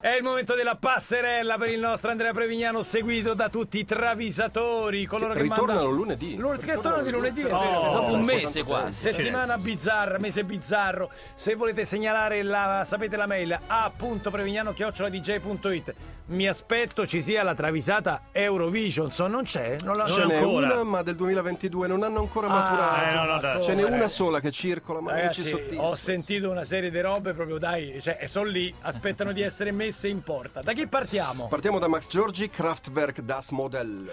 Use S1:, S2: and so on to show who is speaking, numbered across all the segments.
S1: È il momento della passerella per il nostro Andrea Prevignano, seguito da tutti i travisatori, coloro che,
S2: Ritornano
S1: mandano...
S2: lunedì.
S1: Lu- che tornano di lunedì, è
S3: No,
S1: vero,
S3: dopo un mese quasi.
S1: Settimana bizzarra, mese bizzarro. Se volete segnalare la sapete la mail a.prevignano@dj.it. Mi aspetto ci sia la travisata Eurovision, so non c'è? Non la
S2: Ce n'è
S3: ancora.
S2: una, ma del 2022 non hanno ancora
S1: Ah,
S2: maturato.
S3: eh, no, no, dai.
S2: Ce n'è
S1: Come?
S2: una sola che circola, ma non ci
S1: Ragazzi,
S2: sottista.
S1: ho sentito una serie di robe proprio dai, cioè sono lì, aspettano di essere messe in porta. Da chi partiamo?
S2: Partiamo da Max Giorgi, Kraftwerk Das Modell.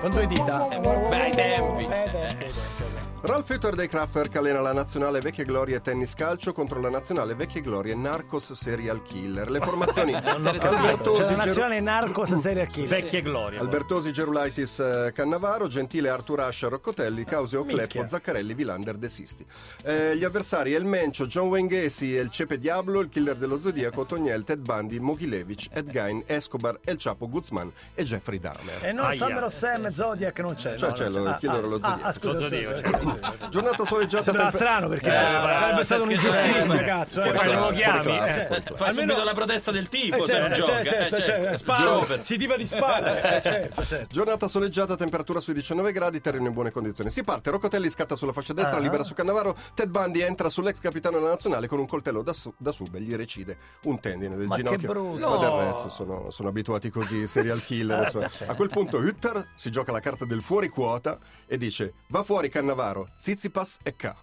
S1: Con due dita?
S3: Bei tempi.
S1: Eh, dai, ok,
S2: Ralf Hütter dei Kraftwerk allena la nazionale Vecchie Glorie Tennis Calcio contro la nazionale Vecchie Glorie Narcos Serial Killer. Le formazioni
S1: C'è
S2: Albertosi,
S1: la
S2: Geru-
S1: nazionale Narcos Serial Killer.
S3: Vecchie glorie.
S2: Albertosi, Gerulaitis, eh, Cannavaro, Gentile, Artur Ascia, Roccotelli, Causeo,
S1: Minchia.
S2: Cleppo, Zaccarelli, Vilander, Desisti. Eh, gli avversari El Mencio, John Wayne Gacy, El Cepe Diablo, il killer dello Zodiaco, Toniel, Ted Bundy, Mogilevich, Ed Gein, Escobar, El Chapo, Guzman e Jeffrey Dahmer.
S1: E non
S3: Aia.
S1: Of Sam, Zodiac non c'è.
S2: Cioè,
S1: no,
S2: c'è
S1: non
S2: lo-
S1: Ah,
S2: chi era lo
S1: ah,
S2: Zodiac?
S1: Ah, scusa,
S3: Lo
S1: scusa,
S3: Zodiac,
S1: scusa.
S2: Giornata soleggiata.
S1: Sembrava
S2: tempe-
S1: strano perché
S3: Eh,
S1: cioè, sarebbe stata
S3: stai
S1: un'ingiustizia, cazzo. eh.
S2: Classe,
S3: lo
S2: fuori
S3: chiami?
S2: classe,
S3: Eh. Fai
S1: Almeno-
S3: subito la protesta del tipo
S1: Eh,
S3: se non
S1: certo,
S3: gioca.
S1: certo,
S3: eh,
S1: certo,
S3: certo.
S1: certo,
S3: Sciopero.
S1: si diva di spalle, eh, certo, certo.
S2: Giornata soleggiata, temperatura sui 19 gradi, terreno in buone condizioni. Si parte, Roccotelli scatta sulla fascia destra,
S1: Ah.
S2: libera su Cannavaro, Ted Bundy entra sull'ex capitano della nazionale con un coltello da, su- da sub e gli recide un tendine del
S1: Ma che
S2: ginocchio.
S1: brutto.
S2: Ma del resto sono, sono abituati così, serial killer. A quel punto Hütter si gioca la carta del fuori quota e dice va fuori Cannavaro, Zizipas e K.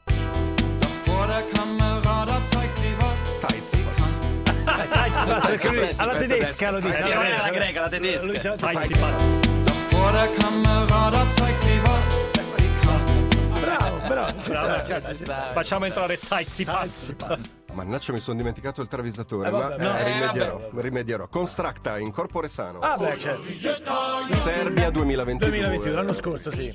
S4: Vor der Kamera, da zeigt sie was. sie kann.
S1: Sai, si passa, perché lui alla tedesca lo dice.
S3: Sì,
S1: alla
S3: non
S1: tedesca.
S3: la greca, la tedesca. passa.
S4: Doch vor der Kamera, da zeigt sie was. sie kann.
S1: Bravo, bravo. Ci sta, ci sta, ci sta.
S3: Facciamo entrare
S1: si passa.
S2: Mannaggia, mi sono dimenticato il travisatore,
S1: Eh,
S2: ma
S1: vabbè,
S2: eh,
S1: no, eh,
S2: rimedierò,
S1: vabbè.
S2: rimedierò. Constracta in corpore sano.
S1: Ah, beh, certo.
S2: Serbia 2022.
S1: 2022, l'anno scorso, sì.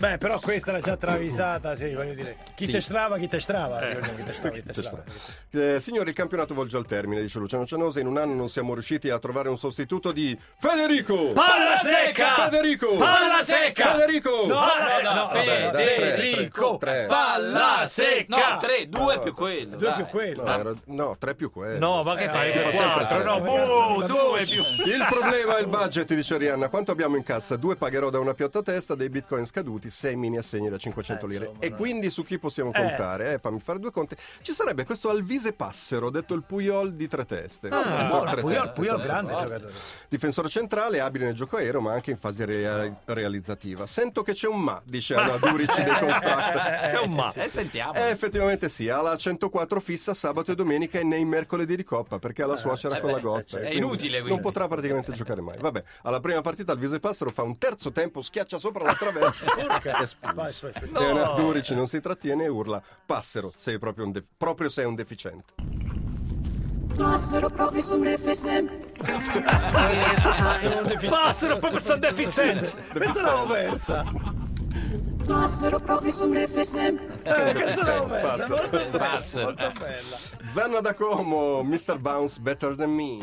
S1: Beh, però questa era già travisata, sì, voglio dire. Chi te strava, chi te strava. Chi te strava, chi te
S2: C'è
S1: strava.
S2: Eh, signori, il campionato volge al termine, dice Luciano Cianosa. In un anno non siamo riusciti a trovare un sostituto di Federico!
S3: Palla secca!
S2: Federico!
S3: Palla secca!
S2: Federico!
S1: No,
S3: Palla
S1: no,
S3: no,
S1: no,
S3: Federico!
S2: tre, tre.
S3: Palla secca!
S1: No,
S3: tre, due più quello.
S1: Due
S3: dai.
S1: più quello.
S2: No, era- no, tre più quello.
S3: No, ma che fai?
S2: si fa sempre
S3: Quattro,
S2: tre.
S3: no, boh, due più.
S2: Il problema è il budget, dice Rihanna. Quanto abbiamo in cassa? Due pagherò da una piotta a testa, dei bitcoin scaduti, sei mini assegni da 500
S1: Eh,
S2: lire.
S1: insomma,
S2: e
S1: no.
S2: quindi su chi possiamo contare? Eh, fammi fare due conti. Ci sarebbe questo Alvise Passero, detto il Puyol di tre teste. Un po'
S1: buono,
S2: tre
S1: Puyol-
S2: teste,
S1: Puyol grande giocatore.
S2: Difensore centrale, abile nel gioco aereo, ma anche in fase rea- realizzativa. Sento che c'è un ma, dice Anna Durici dei Construct.
S3: C'è un ma.
S1: sì,
S3: Eh,
S1: sì.
S3: sentiamo.
S2: Eh, effettivamente sì, ha la 104 fissa sabato e domenica e nei mercoledì di coppa perché ha la suocera con la gotta.
S3: È
S2: e quindi
S3: inutile, quindi.
S2: Non potrà praticamente giocare mai. Vabbè, alla prima partita il viso e passero fa un terzo tempo, schiaccia sopra la traversa
S1: vai.
S2: E Anna Durici non si trattiene e urla: Passero, sei proprio un, de- proprio sei un deficiente.
S5: Passero proprio sul FSM.
S3: Passero proprio sono deficienti.
S1: Questa l'avevo persa.
S5: Passero proprio sul FSM.
S1: Eh, questa l'avevo persa.
S2: Passero.
S1: Molto bella,
S3: Passero.
S1: molto bella.
S2: Zanna da Como, Mr. Bounce Better Than Me.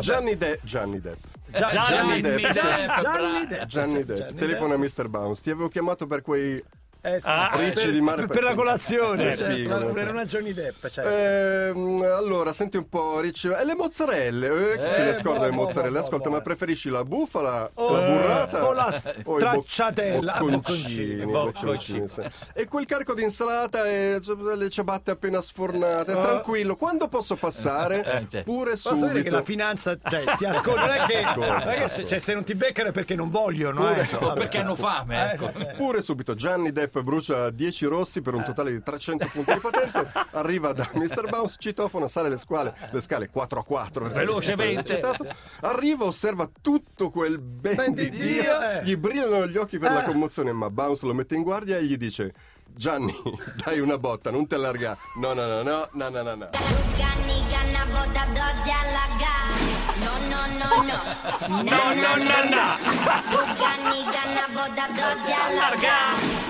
S2: Gianni Depp. Gianni Depp.
S1: Gia-
S2: Gianni Depp.
S1: Gianni Depp.
S2: Gianni Depp. Telefona a Mr. Bounce. Ti avevo chiamato per quei
S1: Eh sì,
S3: Ah,
S1: per,
S2: ricci di mare
S1: per, per la colazione,
S2: Eh,
S1: cioè,
S2: figo,
S1: per, per
S2: cioè.
S1: una Johnny Depp. Cioè.
S2: Ehm, allora, senti un po', Ricci. E le mozzarelle? Eh, chi se ne
S1: Eh,
S2: scorda le mozzarelle? Ascolta, ma
S1: boh.
S2: preferisci la bufala,
S1: O-
S2: la burrata?
S1: o la
S2: bo-
S1: stracciatella?
S2: Bocconcini,
S3: bocconcini.
S2: bocconcini, sì. E quel carico di insalata e le ciabatte appena sfornate.
S1: Oh.
S2: Tranquillo, quando posso passare?
S3: Eh, sì.
S2: Pure
S1: Posso
S2: subito.
S1: dire che la finanza cioè, ti ascolta, non è che,
S2: Ascolta.
S1: non è che se, cioè, se non ti beccano è perché non vogliono. Eh,
S3: O perché hanno fame,
S1: Eh,
S3: ecco.
S2: Pure subito Gianni Depp brucia 10 rossi per un totale di 300 punti di patente. Arriva da Mr. Bounce, citofona, sale le scale, le scale 4 a 4.
S3: Velocemente.
S2: Arriva, osserva tutto quel ben,
S1: Ben
S2: di
S1: di
S2: Dio.
S1: Dio, eh.
S2: Gli brillano gli occhi per la
S1: Eh.
S2: commozione, ma Bounce lo mette in guardia e gli dice. Gianni, dai una botta, non te allarga. No, no, no, no, no, no, no, no.
S6: Ganni ganna boda doggi alla gara. No no no no. No no no no. Ganni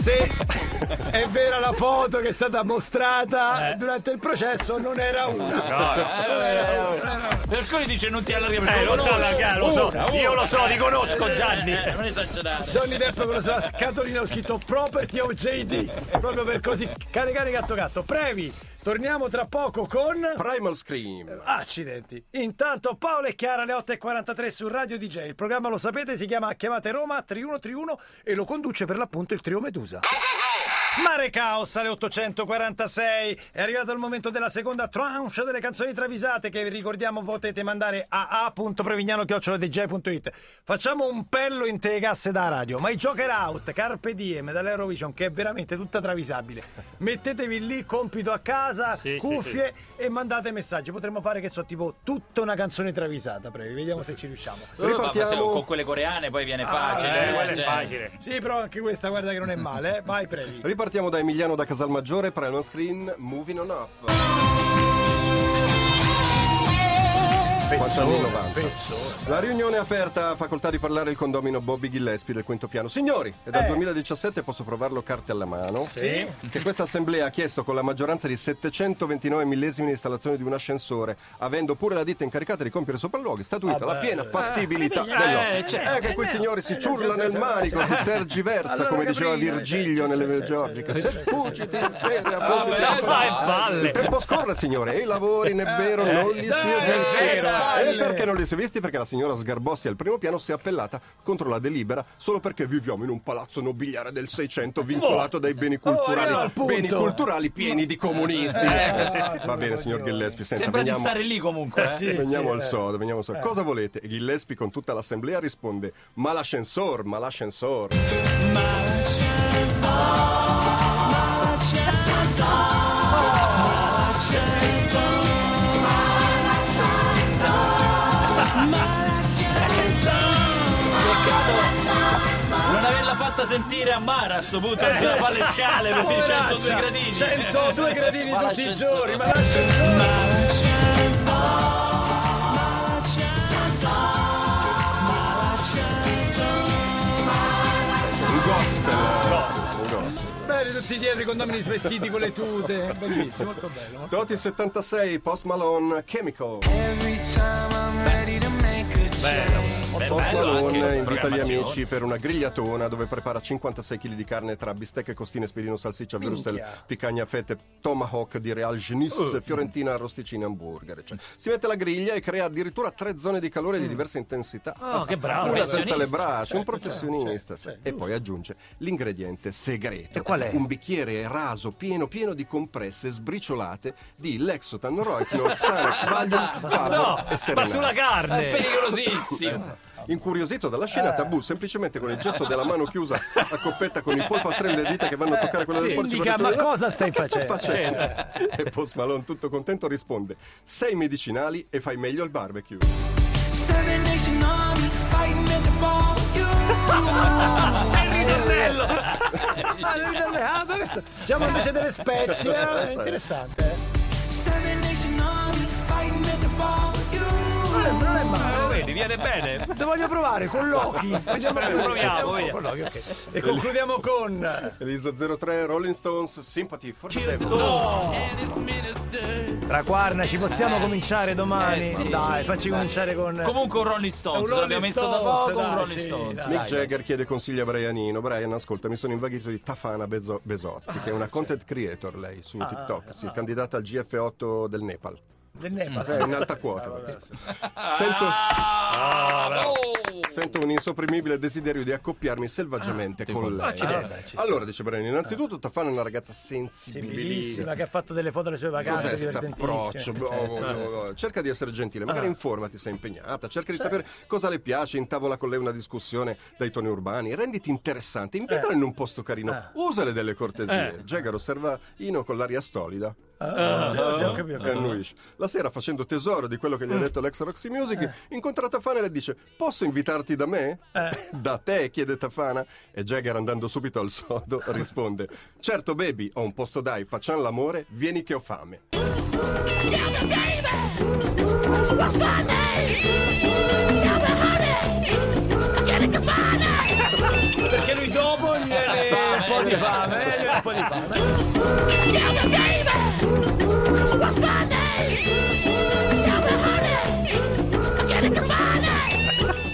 S1: Se è vera la foto che è stata mostrata
S3: Eh.
S1: durante il processo, non era una.
S3: Berlusconi dice non ti allargare perché
S7: Eh,
S3: lo
S7: non ti allargare, lo so.
S3: Usa,
S7: Io lo so, li conosco, Gianni.
S3: Eh, Non esagerare.
S1: Johnny Depp con la sua scatolina ho scritto Property of JD proprio per così caricare gatto gatto previ torniamo tra poco con
S2: Primal Scream.
S1: accidenti. Intanto Paolo e Chiara alle 8.43 su Radio DJ il programma lo sapete si chiama Chiamate Roma 3131 e lo conduce per l'appunto il trio Medusa Mare Caos alle 846 è arrivato il momento della seconda tranche delle canzoni travisate che vi ricordiamo potete mandare a a.prevignano.it facciamo un pello in te casse da radio ma i Joker Out Carpe Diem dall'Eurovision che è veramente tutta travisabile mettetevi lì compito a casa
S7: Sì,
S1: cuffie e mandate messaggi potremmo fare che so tipo tutta una canzone travisata previ vediamo se ci riusciamo
S3: Oh,
S2: Ripartiamo.
S3: con quelle coreane poi viene facile.
S7: Eh, quello è
S3: cioè.
S7: facile.
S1: sì però anche questa guarda che non è male eh? vai previ
S2: Ripartiamo da Emiliano da Casalmaggiore, Primal Screen, Moving On Up. Quanto anni 90. La riunione è aperta, facoltà di parlare il condomino Bobby Gillespie del quinto piano. Signori, è dal
S1: Eh.
S2: 2017 posso provarlo carte alla mano.
S1: Sì.
S2: Che questa assemblea ha chiesto con la maggioranza di 729 millesimi di installazione di un ascensore, avendo pure la ditta incaricata di compiere sopralluoghi, statuita la
S1: Vabbè.
S2: piena fattibilità
S7: Eh,
S2: dell'opera.
S7: certo.
S2: È che quei signori si ciurla nel manico, si tergiversa,
S1: Allora,
S2: come diceva Virgilio nelle
S1: sì,
S2: Se
S1: sì,
S2: fuggi ti ti
S3: vai,
S7: Vai,
S2: Il
S7: palle.
S2: tempo scorre, signore, e i lavori, ne è vero, non li si è
S1: dai,
S2: E perché non li si è visti? Perché la signora Sgarbossi al primo piano si è appellata contro la delibera solo perché viviamo in un palazzo nobiliare del 600 vincolato dai beni culturali,
S1: punto.
S2: beni culturali pieni di comunisti.
S1: Eh,
S2: Va bene, signor Gillespie, senta,
S3: Sembra di
S2: veniamo,
S3: stare lì comunque. eh.
S1: Sì,
S2: veniamo
S1: sì,
S2: al
S1: eh.
S2: sodo, veniamo al sodo. Cosa volete? E Gillespie con tutta l'assemblea risponde, ma l'ascensor, ma l'ascensor.
S3: Non fatta sentire a Mara a sto punto, bisogna fare le scale per i 102 gradini.
S1: 102 gradini
S3: Ma
S1: tutti i
S3: l'ascensore.
S1: giorni ma l'ascensore
S2: Un gospel. Un gospel.
S1: belli tutti dietro i condomini svestiti con le tute bellissimo molto bello
S2: Toti 76, Post Malone, Chemical.
S4: Every time I'm ready to.
S2: Post Malone invita gli amici per una grigliatona dove prepara 56 kg di carne tra bistecche, costine, spirino, salsiccia, vrustel,
S1: Minchia.
S2: picagna a fette, tomahawk di Real Genis,
S3: Uh.
S2: fiorentina, arrosticini, hamburger. eccetera. Si mette la griglia e crea addirittura tre zone di calore
S3: Mm.
S2: di diversa intensità.
S7: Oh, che bravo.
S2: Una senza le braccia, un professionista. sì.
S1: certo,
S2: e poi aggiunge l'ingrediente segreto.
S7: E qual è?
S2: Un bicchiere raso pieno pieno di compresse sbriciolate di Lexotan, Rohypnol, Xanax, Valium, Fabo
S7: No,
S2: e
S7: ma
S2: Serenase.
S7: sulla
S3: È
S7: carne.
S3: pericolosissimo.
S2: Incuriosito dalla scena, Tabù semplicemente con il gesto della mano chiusa a coppetta con i polpastrelli delle dita che vanno a toccare quella del
S1: Sì,
S2: portico
S1: indica,
S2: risponde,
S1: ma cosa stai
S2: "Che sto
S1: facendo?"
S2: facendo? e Post Malone tutto contento risponde sei medicinali e fai meglio il barbecue
S4: Seven Nation Army fighting at the ball. You.
S7: È il ritornello.
S1: Ah, ah, adesso diciamo invece delle spezie eh, interessante eh.
S4: Seven Nation Army fighting at the ball. You.
S1: non è, non
S7: viene bene.
S1: Lo voglio provare con Loki. Vediamo
S7: Proviamo, via.
S1: con Loki, ok. E concludiamo con
S2: Elisa 03 Rolling Stones Sympathy for the Devil
S1: Tra Quarna ci possiamo cominciare domani.
S3: Eh, sì,
S1: Dai, facci cominciare con
S3: Comunque un Rolling Stones,
S1: Un
S3: ce l'abbiamo
S1: Rolling
S3: messo da
S1: Stones,
S3: poco, un
S1: dai,
S3: Rolling
S1: sì,
S3: Stones.
S1: dai.
S2: Mick Jagger chiede consigli a Brianino Brian ascolta mi sono invaghito di Tafana Bezo- Besozzi che è una content creator lei su TikTok sì, candidata al GF8 del Nepal
S1: del Nepal.
S2: è in alta quota sento
S3: Ah!
S2: Sento un insopprimibile desiderio di accoppiarmi selvaggiamente con lei.
S1: ci sta.
S2: allora, dice Brennan, innanzitutto Tafana è una ragazza
S1: Sensibilissima, che ha fatto delle foto alle sue vacanze
S2: Cos'è sta
S1: divertentissime.
S2: approccio?
S1: sì,
S2: Boh,
S1: certo,
S2: boh,
S1: certo.
S2: boh. Cerca di essere gentile, magari
S1: Ah.
S2: informati se è impegnata, cerca di sapere cosa le piace, intavola con lei una discussione dai toni urbani, renditi interessante, invitala
S1: Eh.
S2: in un posto carino,
S1: Ah.
S2: usale delle cortesie. Jagger osserva Ino con l'aria stolida.
S1: Ah, sì, sì, ho capito, ho capito.
S2: annuisce. La sera, facendo tesoro di quello che gli ha detto l'ex Roxy Music, incontra Tafana e le dice: Posso invitarti da me? Da te? chiede Tafana. E Jagger, andando subito al sodo, risponde: Certo, baby, ho un posto dai, facciamo l'amore, vieni che ho fame.
S1: Perché lui dopo gli viene un po' di fame, eh, un po' di fame.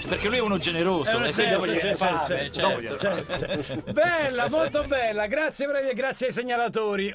S8: Perché lui è uno generoso,
S1: Eh,
S8: e dopo
S1: certo,
S8: gli viene
S1: certo,
S8: fame,
S1: certo,
S8: certo.
S1: certo, certo. Bella, molto bella. Grazie bravi e grazie ai segnalatori.